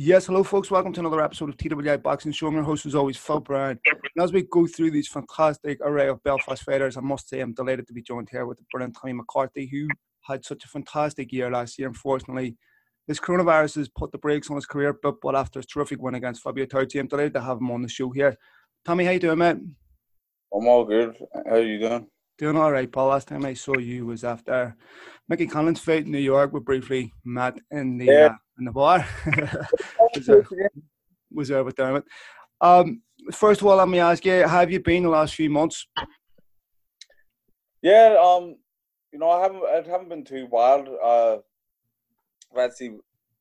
Yes, hello, folks. Welcome to another episode of TWI Boxing Show. I'm your host, as always, Phil Brown. And as we go through these fantastic array of Belfast fighters, I must say I'm delighted to be joined here with the brilliant Tommy McCarthy, who had such a fantastic year last year. Unfortunately, this coronavirus has put the brakes on his career, but, but after a terrific win against Fabio Turchi, I'm delighted to have him on the show here. Tommy, how you doing, mate? I'm all good. How are you doing? Doing all right, Paul. Last time I saw you was after Mickey Conlan's fight in New York. We briefly met in the yeah. uh, in the bar. was, there, was there with Dermot. Um, first of all, let me ask you: How have you been the last few months? Yeah, um, you know, I haven't, I haven't been too wild. Uh, actually,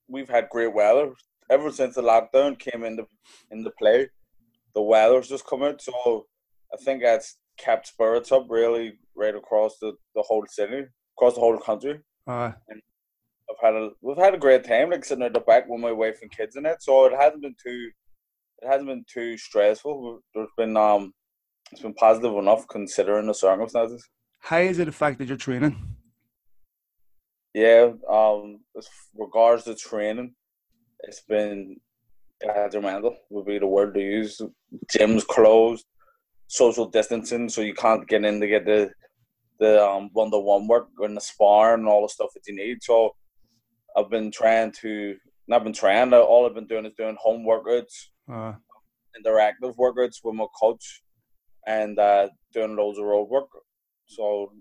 we've had great weather ever since the lockdown came into into play. The weather's just come out, so I think that's kept spirits up really right across the, the whole city, across the whole country. Uh, and I've had a we've had a great time, like sitting at the back with my wife and kids in it. So it hasn't been too it hasn't been too stressful. There's been um it's been positive enough considering the circumstances. How is it affected your training? Yeah, um, as regards to training, it's been detrimental. Would be the word to use. Gyms closed social distancing, so you can't get in to get the the um, one to one work and the spar and all the stuff that you need. So I've been trying to not been trying. All I've been doing is doing home workouts, uh, interactive workouts with my coach, and uh, doing loads of road work. So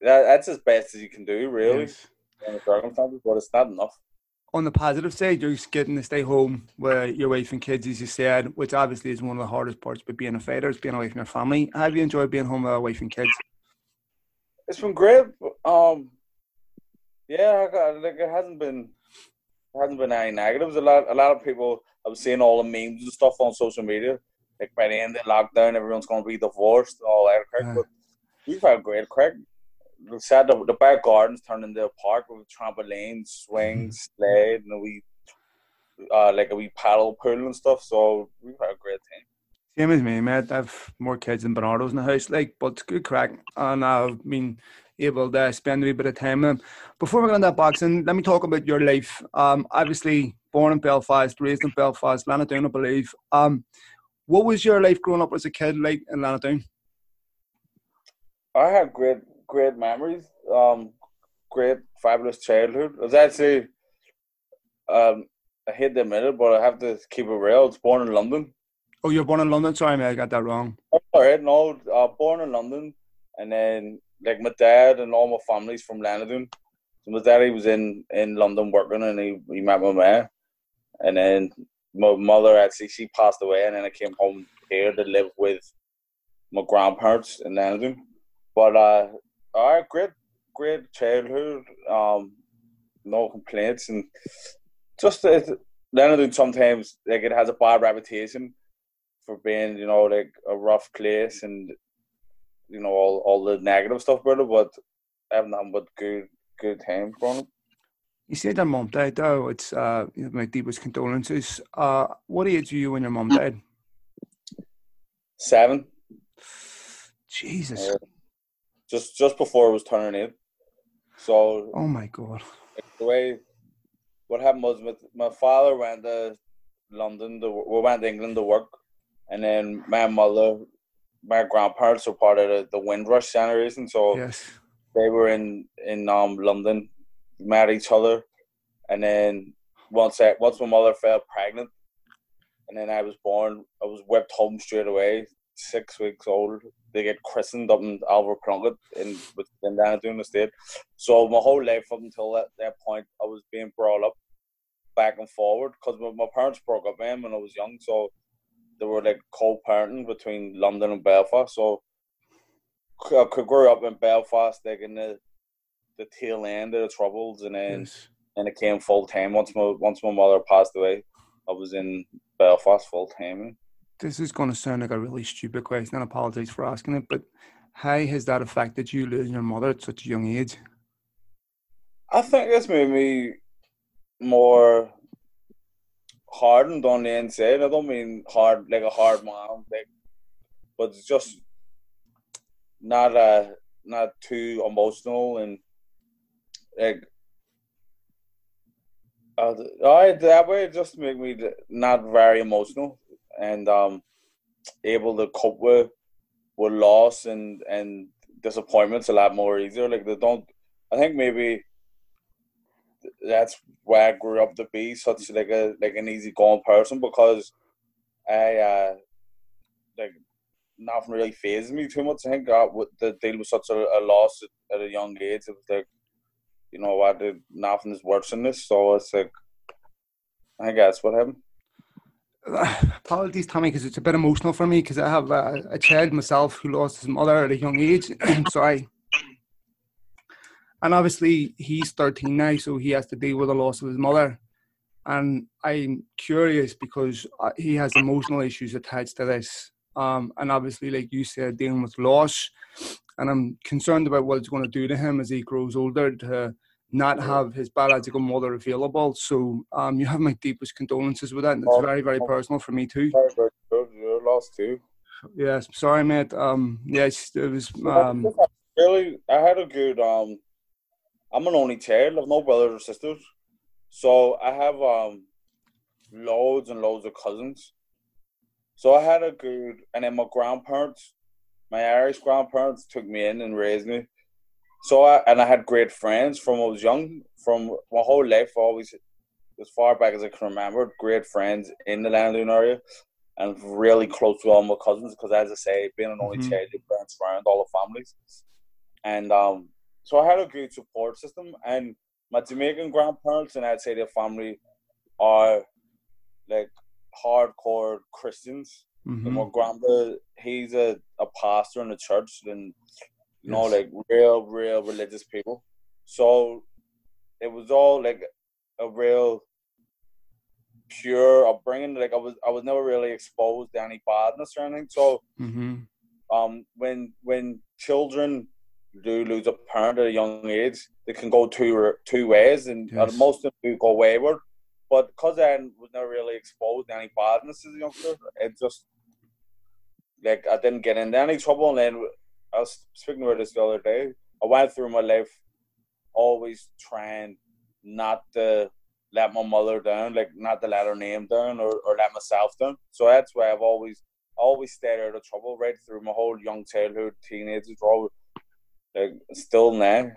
that, that's as best as you can do, really, yes. in the circumstances. But it's not enough on the positive side, you're just getting to stay home with your wife and kids, as you said, which obviously is one of the hardest parts. But being a fighter is being away from your family. How have you enjoyed being home with a wife and kids? It's been great. Um, yeah, like it hasn't been it hasn't been any negatives. A lot, a lot of people. I'm seeing all the memes and stuff on social media. Like by the end of lockdown, everyone's going to be divorced all that. Craig. But we've had great, Craig we said the, the back gardens turned into a park with trampolines, swings, sled, and we uh, like a wee paddle pool and stuff. So we've had a great time. Same as me, mate. I've more kids than Barnardo's in the house, like, but it's good crack, and I've been able to spend a wee bit of time with them. Before we go on that boxing, let me talk about your life. Um, obviously born in Belfast, raised in Belfast, Lenadoon, I believe. Um, what was your life growing up as a kid like in Lenadoon? I had great great memories. Um, great, fabulous childhood. I was actually, um, I hate to admit it, but I have to keep it real. I was born in London. Oh, you're born in London. Sorry, man, I got that wrong. All right, no, uh, born in London, and then like my dad and all my family's from Lenadoon. So my daddy was in in London working, and he he met my mom, and then my mother actually she passed away, and then I came home here to live with my grandparents in Lenadoon. But uh, all right, great, great childhood. Um, no complaints, and just uh, Leonard sometimes like it has a bad reputation for being, you know, like a rough place and you know all, all the negative stuff about it. But I have nothing but good good times from it. You said your mom died, though. It's uh, my deepest condolences. Uh, what age were you when your mom died? Seven. Jesus. Uh, just just before it was turning in. So oh my god, the way what happened was my, my father went to London to we went to England to work, and then my mother, my grandparents were part of the, the Windrush generation, so yes. they were in in um London, met each other, and then once I, once my mother fell pregnant, and then I was born, I was whipped home straight away, six weeks old, they get christened up in Oliver Plunkett in in down the state. So my whole life up until that, that point, I was being brought up back and forward because my, my parents broke up when I was young, so they were like co-parenting between London and Belfast. So I could grow up in Belfast, like in the the tail end of the troubles, and then yes. and it came full time once my once my mother passed away. I was in Belfast full time this is going to sound like a really stupid question, and apologize for asking it, but how has that affected you losing your mother at such a young age? I think it's made me more hardened on the inside. I don't mean hard like a hard man, like, but it's just not uh not too emotional and like Uh, I that way just make me not very emotional and um able to cope with with loss and and disappointments a lot more easier. Like they don't. I think maybe that's why I grew up to be such like a like an easy going person because I uh like nothing really phases me too much. I think uh, with the deal with such a, a loss at, at, a young age, it was like you know what, nothing is worse than this. So it's like I guess what happened. Apologies, Tommy, because it's a bit emotional for me because I have a, a, child myself who lost his mother at a young age. so I, and obviously he's 13 now, so he has to deal with the loss of his mother. And I'm curious because uh, he has emotional issues attached to this. Um, and obviously, like you said, dealing with loss. And I'm concerned about what it's going to do to him as he grows older to not have his biological mother available. So um, you have my deepest condolences with that. And it's very, very personal for me too. You're lost too. Yes, sorry, mate. Um, yes, it was. Um, really, I had a good. Um, I'm an only child. I've no brothers or sisters, so I have um, loads and loads of cousins. So I had a good, and then my grandparents, my Irish grandparents, took me in and raised me. So I, and I had great friends from I was young, from my whole life, always as far back as I can remember, great friends in the Landon area, and really close to all my cousins. Because as I say, being an only mm-hmm. child, your parents around all the families, and um, so I had a good support system. And my Jamaican grandparents and I'd say their family are like hardcore Christians. Mm-hmm. And my grandpa, he's a, a pastor in the church, and you know, like real, real religious people. So it was all like a real pure upbringing. Like I was, I was never really exposed to any badness or anything. So, mm-hmm. um, when when children do lose a parent at a young age, they can go two two ways, and yes. most of them do go wayward. But because I was never really exposed to any badness as a youngster, it just like I didn't get into any trouble. And then I was speaking about this the other day. I went through my life always trying not to let my mother down, like not to let her name down or, or let myself down. So that's why I've always always stayed out of trouble right through my whole young childhood, teenagers, all like still now.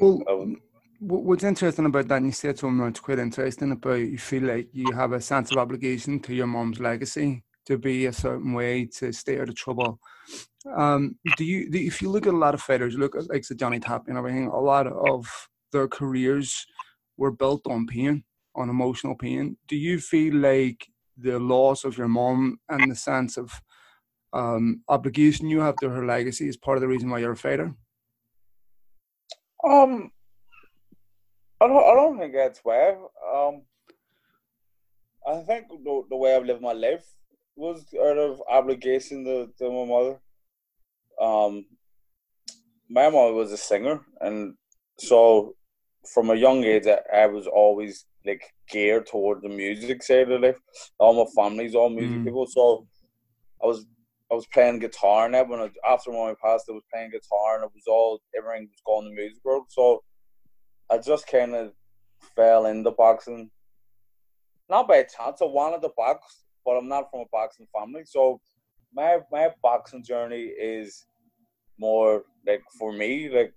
Well, um, what's interesting about that, and you said something that's quite interesting about you feel like you have a sense of obligation to your mom's legacy to be a certain way to stay out of trouble. Um, do you, do, if you look at a lot of fighters, look at like the Johnny Tap and everything, a lot of their careers were built on pain, on emotional pain. Do you feel like the loss of your mom and the sense of um, obligation you have to her legacy is part of the reason why you're a fighter? Um, I don't, I don't think that's why. Um, I think the, the way I've lived my life was out of obligation to, to my mother. Um, my mom was a singer, and so from a young age, I, I, was always like geared toward the music side of life. All my family's all music mm. people, so I was I was playing guitar and that when I, after my passed, I was playing guitar and it was all everything was going the music world. So I just kind of fell into boxing, not by chance. I wanted to box, but I'm not from a boxing family. So my my boxing journey is more like for me, like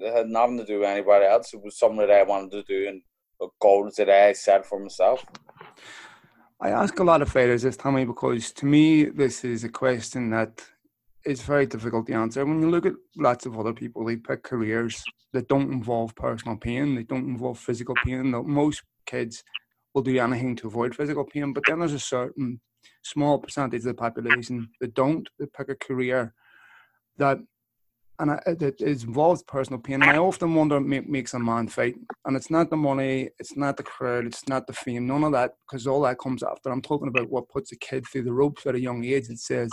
it had nothing to do with anybody else. It was something that I wanted to do and goals that I set for myself. I ask a lot of fighters this, Tommy, because to me this is a question that is very difficult to answer. When you look at lots of other people, they pick careers that don't involve personal pain, they don't involve physical pain. Most kids will do anything to avoid physical pain. But then there's a certain small percentage of the population that don't. They pick a career that and I, that involves personal pain. And I often wonder what makes a man fight. And it's not the money, it's not the crowd, it's not the fame, none of that, because all that comes after. I'm talking about what puts a kid through the ropes at a young age and says,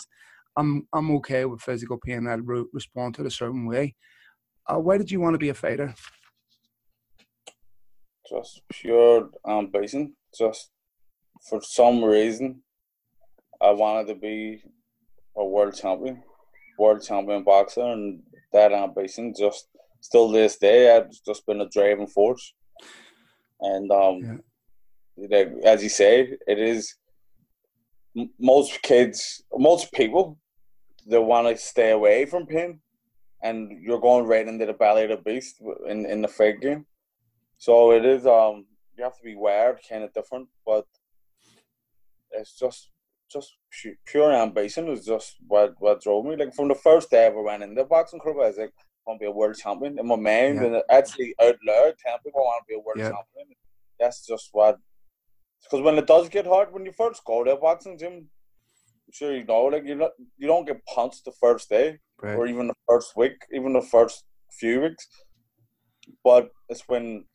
I'm I'm okay with physical pain. I'll re- respond to it a certain way. Uh, why did you want to be a fighter? Just pure ambition. Just for some reason, I wanted to be a world champion, world champion boxer, and that ambition just still this day, I've just been a driving force. and um, yeah. like, as you say, it is most kids, most people, they want to stay away from pain, and you're going right into the belly of the beast in in the fake game. So it is um you have to be wired kind of different, but it's just just pure ambition is just what what drove me. Like from the first day I ever went in the boxing club, I was like, I want to be a world champion in my mind, yeah. and actually out loud telling people I want to be a world yeah. champion. That's just what. Because when it does get hard, when you first go to a boxing gym, I'm sure you know, like you not you don't get punched the first day right. or even the first week, even the first few weeks. But it's when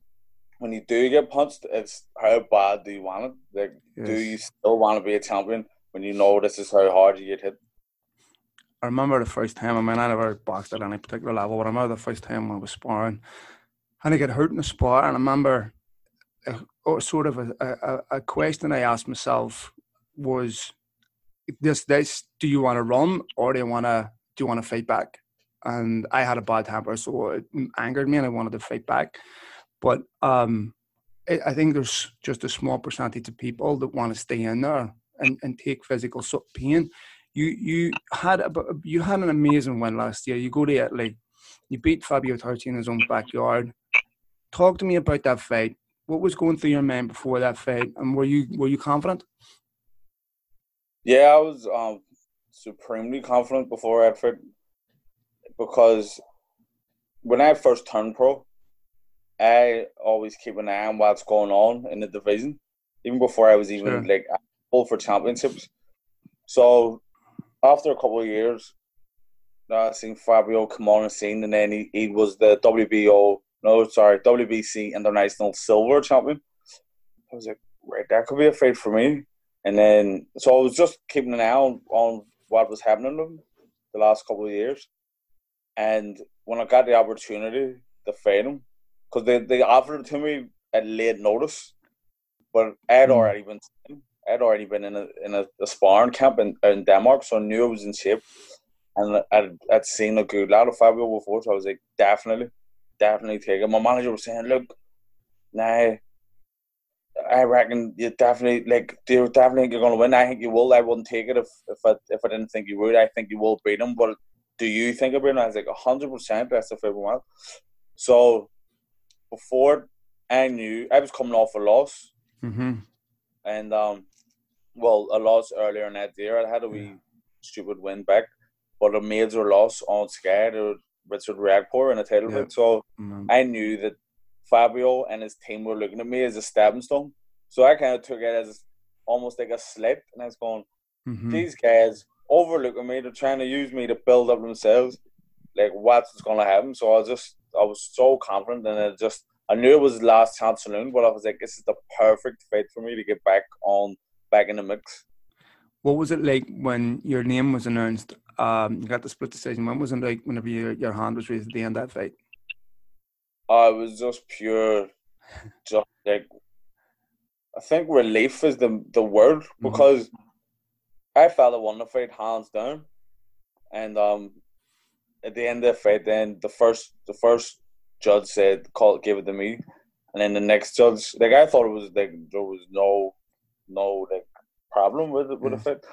when you do get punched, it's how bad do you want it? Like, yes. do you still want to be a champion when you know this is how hard you get hit? I remember the first time. I mean, I never boxed at any particular level, but I remember the first time when I was sparring, and I get hurt in the spar. And I remember, a, uh, sort of a, a, a question I asked myself was, "This, this, do you want to run or do you want to do you want to fight back?" And I had a bad temper, so it angered me, and I wanted to fight back. But um, I think there's just a small percentage of people that want to stay in there and, and take physical pain you you had a, you had an amazing win last year. You go to Italy, you beat Fabio Turchi in his own backyard. Talk to me about that fight. What was going through your mind before that fight, and were you were you confident? Yeah, I was um, supremely confident before that fight because when I first turned pro, I always keep an eye on what's going on in the division, even before I was even sure. like full for championships. So after a couple of years, uh, I seen Fabio come on the scene, and then he, he was the WBO, no, sorry, WBC International Silver Champion. I was like, right, that could be a fight for me. And then, so I was just keeping an eye on, on what was happening to him the last couple of years. And when I got the opportunity to fight him, because they, they offered it to me at late notice, but I had hmm. already been I'd already been in a in a, a sparring camp in, in Denmark, so I knew I was in shape. And I'd, I'd seen a good lot of Fabio before, so I was like, definitely, definitely take it. My manager was saying, look, nah, I reckon you definitely like you definitely think you're gonna win. I think you will. I wouldn't take it if if I if I didn't think you would. I think you will beat him. But do you think about it? I was like hundred percent. That's the favorite one. So before I knew I was coming off a loss, mm-hmm. and um, well, a loss earlier in that year. I had a wee yeah. stupid win back, but a major loss on Sky to Richard Riakporhe in a title yeah. So mm-hmm. I knew that Fabio and his team were looking at me as a stepping stone. So I kind of took it as almost like a slip, and I was going, mm-hmm. these guys overlooking me. They're trying to use me to build up themselves. Like what's going to happen? So I just I was so confident, and it just I knew it was the last chance saloon, but I was like, this is the perfect fight for me to get back on back in the mix. What was it like when your name was announced? Um, you got the split decision. When was it like whenever your, your hand was raised at the end of that fight? I was just pure, just like I think relief is the the word mm-hmm. because mm-hmm. I felt I won the fight hands down, and um, at the end of the fight, then the first the first judge said, "Call, give it to me," and then the next judge, like I thought it was like there was no no like problem with it with mm. fit.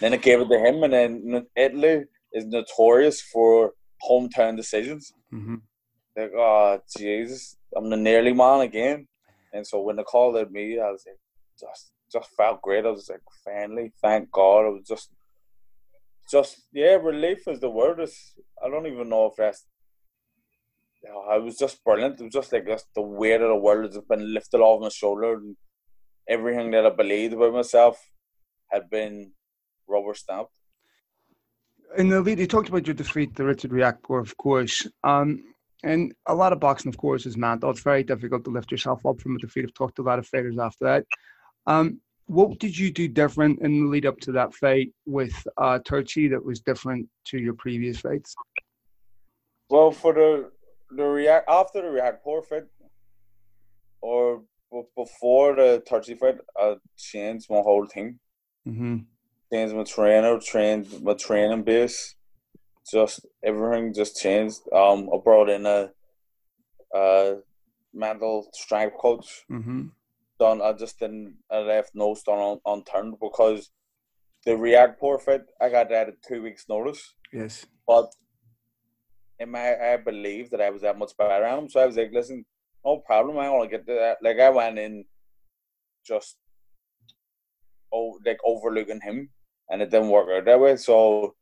Then it gave it to him, and then Italy is notorious for hometown decisions. Mm-hmm. Like, oh Jesus, I'm the nearly man again. And so when the call it me, I was like, just just felt great. I was like, finally, thank God. I was just, just yeah, relief is the word. Is I don't even know if that's. You know, I was just brilliant. It was just like just the weight of the world has been lifted off my shoulder. And everything that I believed about myself had been rubber stamped. In the lead, you talked about your defeat to Richard Riakporhe, of course. Um, and a lot of boxing, of course, is mental. It's very difficult to lift yourself up from a defeat. I've talked to a lot of fighters after that. Um, what did you do different in the lead up to that fight with uh, Turchi that was different to your previous fights? Well, for the the react after the Riakporhe fight, or before the Turchi fight, I changed my whole thing. Mm-hmm. Changed my trainer, changed my training base. Just everything just changed. Um, I brought in a, a mental strength coach. Mm-hmm. Done. I just didn't. I left no stone un, unturned because the Riakporhe fight I got that at two weeks' notice. Yes. But in my, I believed that I was that much better at him. So I was like, listen, no problem. I want to get that. Like I went in, just oh, like overlooking him, and it didn't work out that way. So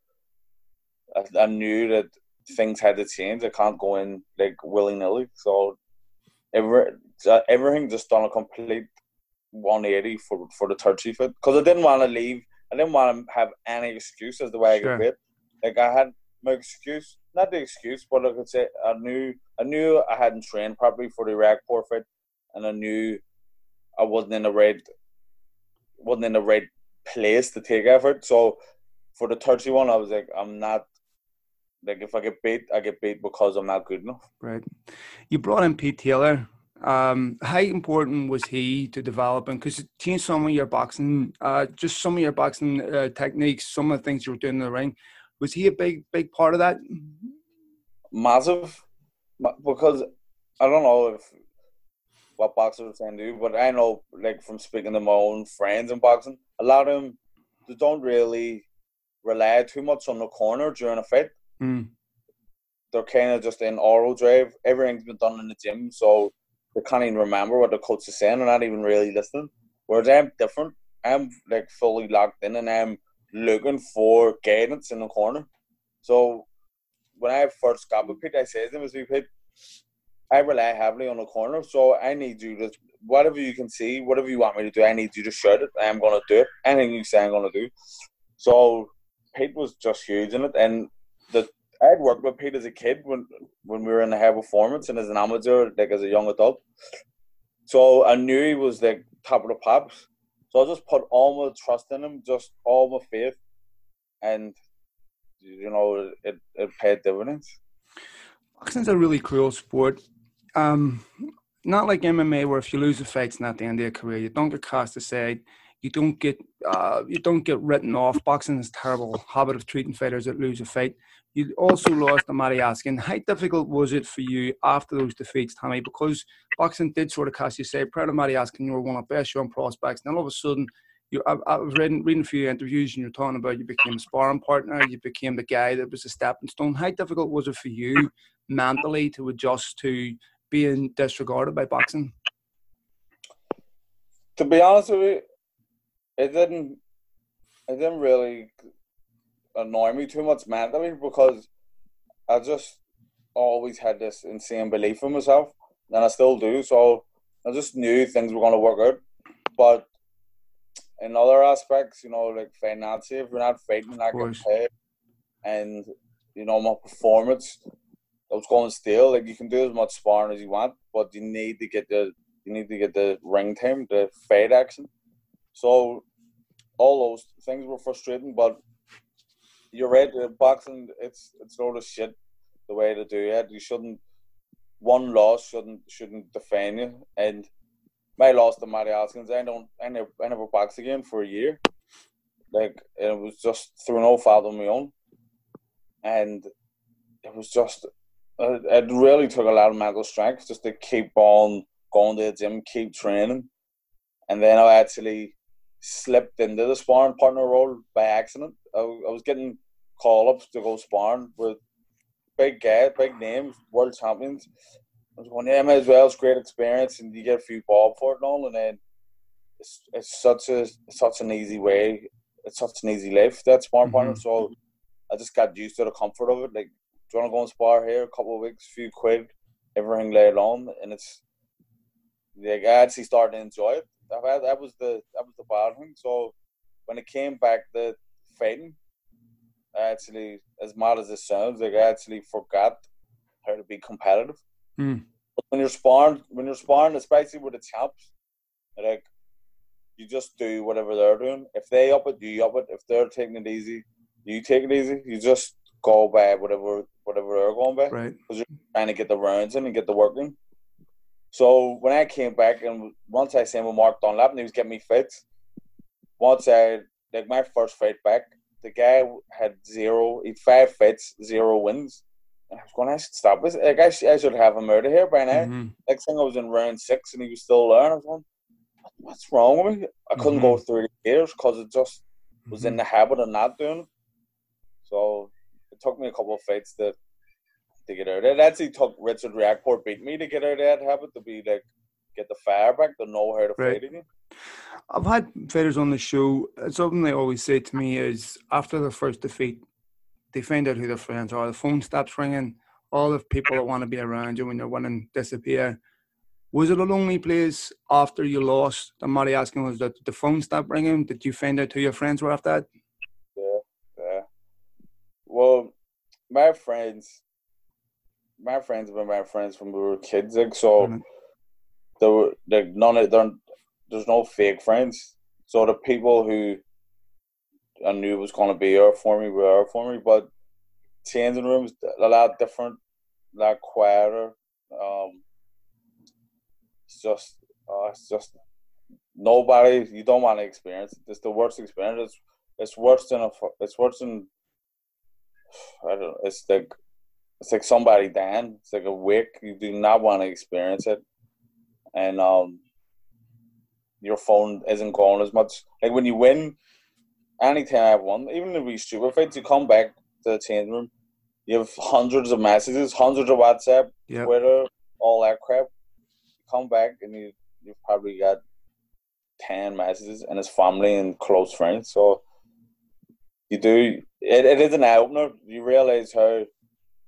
I, I knew that things had to change. I can't go in like willy nilly. So every, everything just done a complete 180 for for the third fit because I didn't want to leave. I didn't want to have any excuse as to why sure. I could quit. Like I had my excuse, not the excuse, but I could say I knew I knew I hadn't trained properly for the Riakporhe fight, and I knew I wasn't in the right wasn't in the right place to take effort. So for the thirty one, I was like, I'm not like if I get beat, I get beat because I'm not good enough. Right. You brought in Pete Taylor. Um, how important was he to developing? Because it changed some of your boxing, uh, just some of your boxing uh, techniques, some of the things you were doing in the ring. Was he a big, big part of that? Massive, because I don't know if what boxers can do, but I know, like from speaking to my own friends in boxing, a lot of them they don't really rely too much on the corner during a fight. Mm. They're kind of just in auto drive. Everything's been done in the gym, so they can't even remember what the coach is saying. They're not even really listening. Whereas I'm different. I'm like fully locked in, and I'm looking for guidance in the corner. So when I first got with Pete, I said to him, "As we Pete, I rely heavily on the corner, so I need you to whatever you can see, whatever you want me to do, I need you to shout it. I'm gonna do it. Anything you say, I'm gonna do." So Pete was just huge in it, and the I'd worked with Pete as a kid when when we were in the high performance and as an amateur, like as a young adult. So I knew he was like top of the pops. So I just put all my trust in him, just all my faith, and you know it it paid dividends. Boxing's a really cruel sport. Um, not like MMA, where if you lose a fight, it's not the end of your career. You don't get cast aside you don't get uh, you don't get written off. Boxing is terrible habit of treating fighters that lose a fight. You also lost to Matty Askin. How difficult was it for you after those defeats, Tommy? Because boxing did sort of cast you say, proud of Matty Askin, you were one of the best young prospects. And all of a sudden, you, I, I was reading, reading a few interviews and you're talking about you became a sparring partner, you became the guy that was a stepping stone. How difficult was it for you mentally to adjust to being disregarded by boxing? To be honest with you, it didn't it didn't really annoy me too much mentally because I just always had this insane belief in myself, and I still do. So I just knew things were going to work out. But in other aspects, you know, like financially, if you're not fighting, not getting paid, and you know my performance, I was going still. Like you can do as much sparring as you want, but you need to get the you need to get the ring time, the fight action. So all those things were frustrating, but you're right. Boxing, it's it's not a shit the way to do it. You shouldn't one loss shouldn't shouldn't define you. And my loss to Matty Askins, I don't I never I never boxed again for a year. Like it was just through no fault of my own, and it was just it really took a lot of mental strength just to keep on going to the gym, keep training, and then I actually slipped into the sparring partner role by accident. I, I was getting call ups to go sparring with big guys, big names, world champions. I was going, yeah, might as well. It's great experience, and you get a few bob for it and all. And then it's it's such a such an easy way. It's such an easy life that sparring mm-hmm. partner. So I just got used to the comfort of it. Like, do you want to go and spar here? A couple of weeks, few quid, everything laid on, and it's like I actually started to enjoy it that, that was the that was the bad thing. So when it came back the fighting, I actually, as mad as it sounds, like I actually forgot how to be competitive. Mm. But when you're sparring, when you're sparring, especially with the champs, like you just do whatever they're doing. If they up it, you up it. If they're taking it easy, you take it easy. You just go by whatever whatever they're going by. Right. Because you're trying to get the rounds in and get the work in. So when I came back and once I seen with Mark Dunlap and he was getting me fit, once I like my first fight back, the guy had zero, he five fights, zero wins, And I was going, I should stop this. Like, I, sh- I should have him out of here by now. Mhm. Next thing I was in round six and he was still there. I was going, what's wrong with me? I couldn't go through the years because it just was in the habit of not doing it. So it took me a couple of fights to to get out of it. It actually took Richard Riakporhe beat me to get out of that habit to be like get the fire back to know how to Right. fight again. I've had fighters on the show. Something they always say to me is after their first defeat, they find out who their friends are. The phone stops ringing. All the people that want to be around you when you're winning disappear. Was it a lonely place after you lost? The Matty Askin was that the phone stopped ringing. Did you find out who your friends were after that? Yeah, yeah. Well, my friends, my friends have been my friends from we were kids. Like so, Brilliant. there were like none of there. There's no fake friends. So the people who I knew was going to be there for me were there for me, but changing rooms a lot different, a lot quieter. Um, it's just, uh, it's just nobody. You don't want to experience. it. It's the worst experience. It's, it's worse than a. It's worse than. I don't. know. It's like. It's like somebody dying. It's like a wick. You do not want to experience it, and um, your phone isn't going as much. Like when you win, anytime I've won, even if we stupid fights, you come back to the change room, you have hundreds of messages, hundreds of WhatsApp, Yeah. Twitter, all that crap. You come back and you you've probably got ten messages and it's family and close friends. So you do it, it is an eye opener. You realise how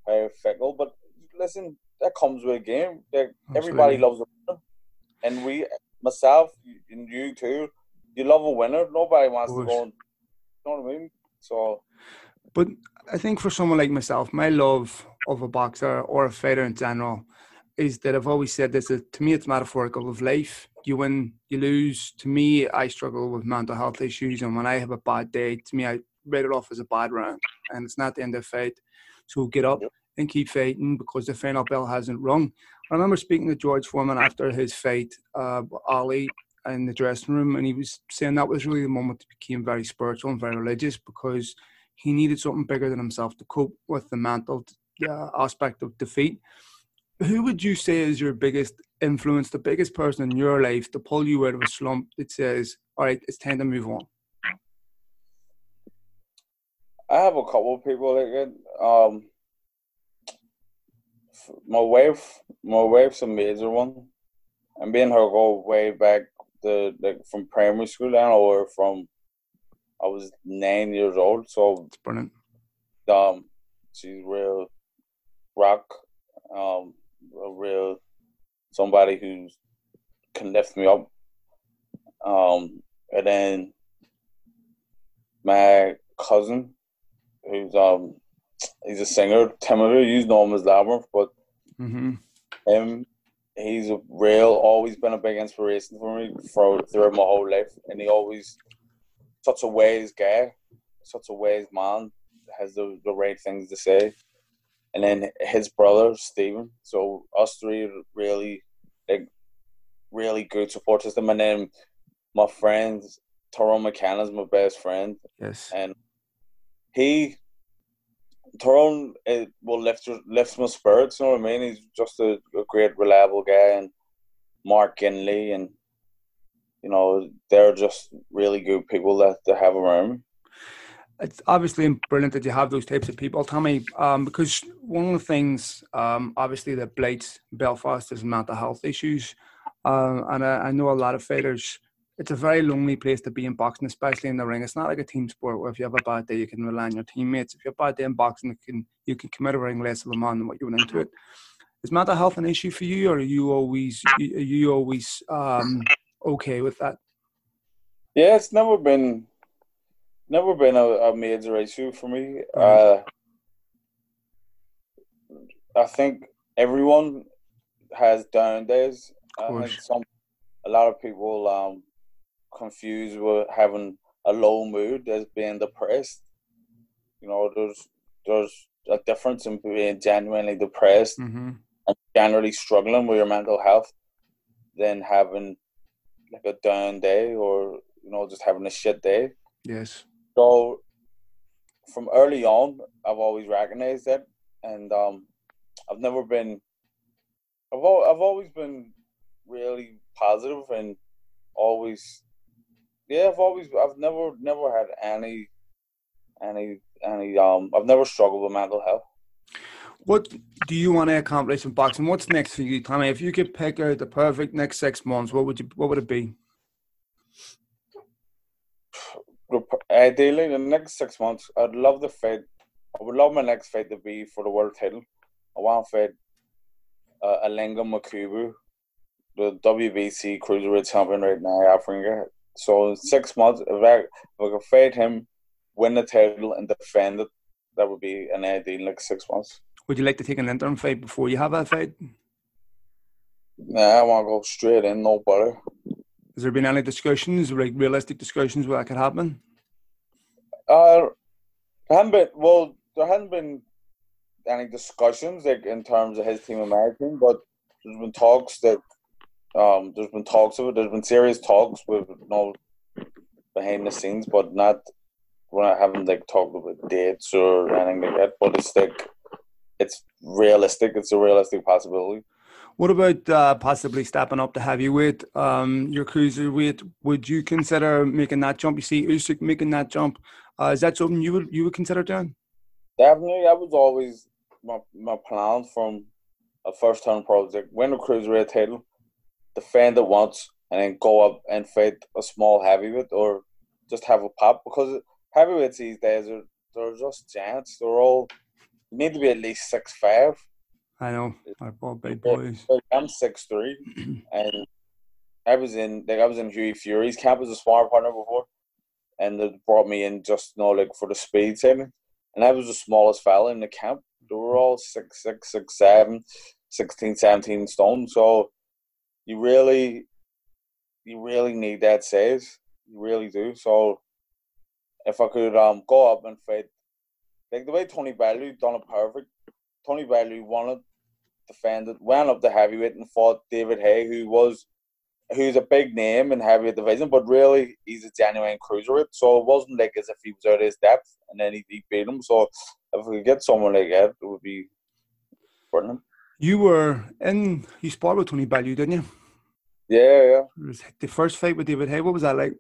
how fickle. But listen, that comes with a game. Like, everybody loves a winner. And we myself and you too, you love a winner. Nobody wants to go and you know what I mean? So But I think for someone like myself, my love of a boxer or a fighter in general is that I've always said this. That to me, it's metaphorical of life. You win, you lose. To me, I struggle with mental health issues, and when I have a bad day, to me, I write it off as a bad round, and it's not the end of the fight. So get up Yep. And keep fighting because the final bell hasn't rung. I remember speaking to George Foreman after his fight, uh, Ali, in the dressing room, and he was saying that was really the moment he became very spiritual and very religious because he needed something bigger than himself to cope with the mental uh, aspect of defeat. Who would you say is your biggest influence, the biggest person in your life to pull you out of a slump that says, all right, it's time to move on? I have a couple of people it. Um, my wife, my wife's a major one, and me and her go way back. The like from primary school, I know her from. I was nine years old, so It's brilliant. um, she's real rock, um, a real somebody who can lift me up. Um, and then my cousin, who's um, he's a singer, Timothy. You know him as Labrinth, but hmm him, he's a real, always been a big inspiration for me for throughout my whole life, and he always such a wise guy, such a wise man, has the the right things to say, and then his brother Stephen. So us three really like really good support system, and then my friends McCann is my best friend, Yes. and he Tyrone it will lift your- lift my spirits. You know what I mean? He's just a, a great, reliable guy, and Mark Kinley, and you know they're just really good people that to have around it's obviously brilliant that you have those types of people, Tommy. Um, because one of the things, um, obviously that blights Belfast is mental health issues, uh, and I, I know a lot of fighters. It's a very lonely place to be in boxing, especially in the ring. It's not like a team sport where if you have a bad day, you can rely on your teammates. If you have a bad day in boxing, you can you can commit a ring less of a man than what you went into it. Is mental health an issue for you, or are you always are you always um, okay with that? Yeah, it's never been never been a, a major issue for me. Uh, I think everyone has down days. I think some a lot of people um confuse with having a low mood as being depressed. You know, there's there's a difference in being genuinely depressed Mm-hmm. and generally struggling with your mental health than having like a down day or you know just having a shit day. Yes. So from early on, I've always recognized that, and um, I've never been. I've al- I've always been really positive and always. Yeah, I've always. I've never never had any, any any um. I've never struggled with mental health. What do you want to accomplish in boxing? What's next for you, Tommy? If you could pick out the perfect next six months, what would you? What would it be? Ideally, the next six months, I'd love the fight. I would love my next fight to be for the world title. I want to fight uh, Ilunga Makabu, the WBC cruiserweight champion right now, Africa. So six months, if I, if I could fight him, win the title, and defend it, that would be an ideal like six months. Would you like to take an interim fight before you have that fight? Nah, I want to go straight in, no butter. Has there been any discussions, like realistic discussions, where that could happen? Uh, there haven't been. Well, there hasn't been any discussions like in terms of his team team, but there's been talks that um, there's been talks of it. There's been serious talks with you know behind the scenes, but not we're not having like talked about dates or anything like that. But it's like it's realistic. It's a realistic possibility. What about uh, possibly stepping up to heavyweight? Um, your cruiserweight. Would you consider making that jump? You see Usyk making that jump. Uh, is that something you would you would consider doing? Definitely, that was always my my plan from a first time project. Win the cruiserweight title, defend it once, and then go up and fight a small heavyweight or just have a pop because heavyweights these days are they're just giants. They're all you need to be at least six five. I know. I bought big boys. I'm six three, and I was in like I was in Hughie Fury's camp as a sparring partner before, and they brought me in just you know like for the speed training, and I was the smallest fella in the camp. They were all six six six seven, 16, 17 stone. So you really, you really need that size. You really do. So if I could um go up and fight, like the way Tony Bellew done it perfect. Tony Bellew wanted defended, went up the heavyweight and fought David Haye, who was who's a big name in heavyweight division, but really he's a genuine cruiserweight. So it wasn't like as if he was out of his depth and then he, he beat him. So if we could get someone like that, it would be brilliant. You were in you sparred with Tony Bellew, didn't you? Yeah, yeah. It was the first fight with David Haye. What was that like?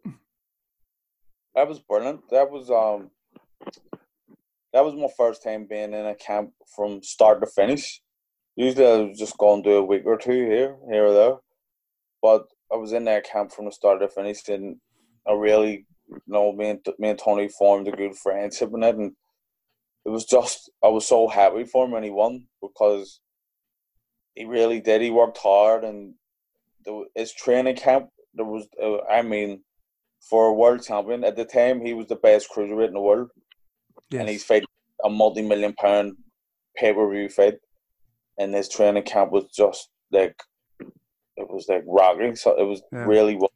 That was brilliant. That was um that was my first time being in a camp from start to finish. Usually I was just going to do a week or two here, here or there. But I was in that camp from the start to finish and I really you know, me and me and Tony formed a good friendship in it and it was just I was so happy for him when he won because he really did. He worked hard and the, his training camp there was uh, I mean for a world champion at the time he was the best cruiserweight in the world. Yes. and he's fighting a multi-million pound pay-per-view fight and his training camp was just like it was like rocking. So it was Yeah. really well.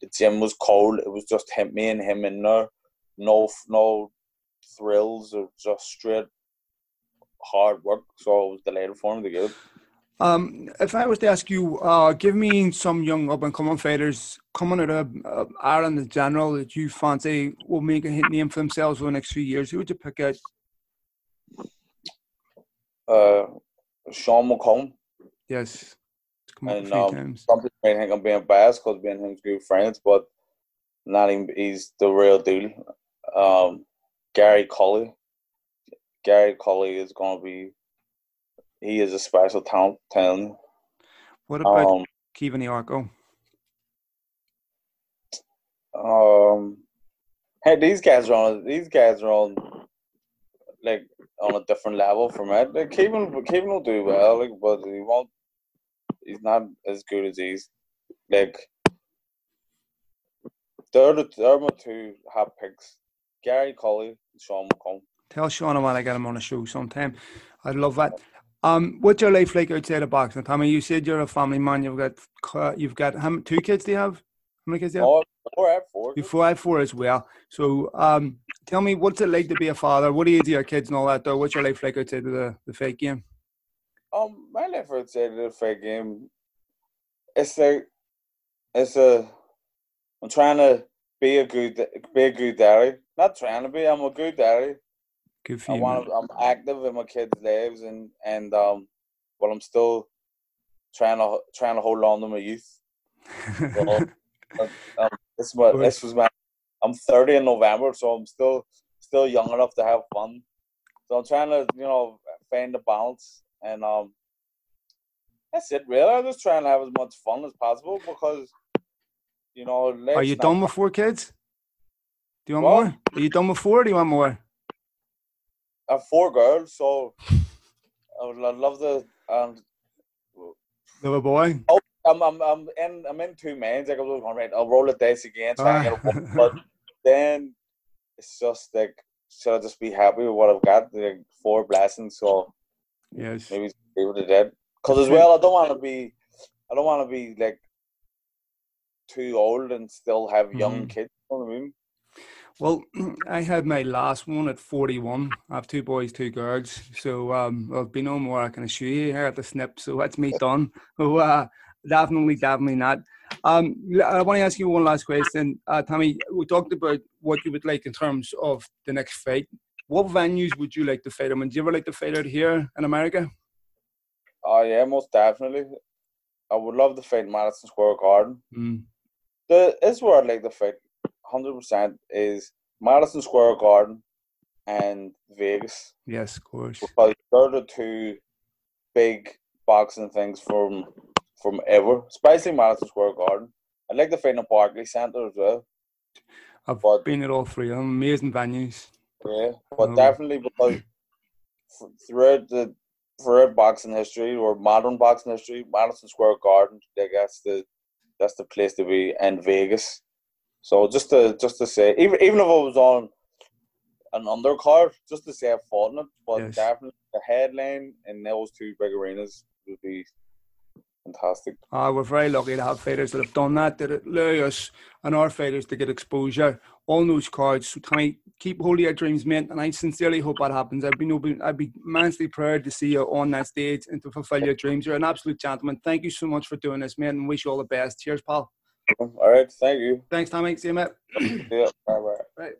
The gym was cold. It was just him me and him in there no no thrills. Or just straight hard work. So I was delighted for him to get it Um, if I was to ask you, uh, give me some young up and coming fighters coming out of uh, Ireland in general that you fancy will make a hit name for themselves over the next few years. Who would you pick out? uh Sean McComb Yes, come And, um, some people may think I'm being biased because being him's good friends, but not even he's the real deal. Um, Gary Cully. Gary Cully is going to be. He is a special talent. talent. What about Um, Kevin Arco? um, hey, these guys are on. These guys are on, like on a different level from it. Like Kevin, Kevin will do well, like, but he won't. He's not as good as he's like. They're the they're my two hot picks: Gary Cully, and Sean McComb. Tell Sean I want to get him on a show sometime. I'd love that. Um, what's your life like outside of boxing, Tommy? You said you're a family man. You've got you've got how many, two kids? Do you have? How many kids do you have? Oh, four at four. Before I have four as well. So, um, tell me, what's it like to be a father? What age are your kids and all that? Though, what's your life like outside of the the fake game? Um, my life outside of the fake game, it's like, it's a, I'm trying to be a good, be a good daddy. Not trying to be, I'm a good daddy. Good for I you. want man. I'm active in my kids' lives and and um, but I'm still trying to trying to hold on to my youth. Um, this was this was my I'm 30 in November, so I'm still still young enough to have fun. So I'm trying to you know find the balance and um. That's it, really. I'm just trying to have as much fun as possible because, you know. Are you done with four kids? Do you want more? Are you done with four? Or do you want more? I have four girls, so I would I'd love the Um, Little boy. Oh, I'm I'm I'm in I'm in two mains. Like I was going right. I'll roll the dice again, and a Ah. one, but then it's just like should I just be happy with what I've got? Like four blessings, so yes. maybe leave it at that. Because as well, I don't want to be, I don't want to be like too old and still have young Mhm. kids. You know what I mean? Well, I had my last one at 41. I have two boys, two girls. So um, there'll be no more I can assure you here at the snip. So that's me done. So uh, definitely, definitely not. Um, I want to ask you one last question. Uh, Tommy, we talked about what you would like in terms of the next fight. What venues would you like to fight? I mean, do you ever like to fight out here in America? Oh yeah, most definitely. I would love to fight Madison Square Garden. Mm, the is where I'd like to fight hundred percent is Madison Square Garden and Vegas yes, of course. because they're the two big boxing things from from ever, especially Madison Square Garden. I'd like to fight in the Barclays Center as well. I've But- been at all three of them. Amazing venues. Yeah, but Oh. definitely because throughout the throughout boxing history or modern boxing history, Madison Square Garden, like that's the that's the place to be, and Vegas. So just to just to say, even even if I was on an undercard, just to say I fought in it, but Yes. definitely the headline in those two big arenas would be fantastic. Uh, we're very lucky to have fighters that have done that, that allow us and our fighters to get exposure on those cards. So, Tommy, keep hold of your dreams, mate. And I sincerely hope that happens. I'd be, no, I'd be immensely proud to see you on that stage and to fulfill your dreams. You're an absolute gentleman. Thank you so much for doing this, mate, and wish you all the best. Cheers, pal. All right, thank you. Thanks, Tommy. See you, mate. Yeah, bye bye. Right.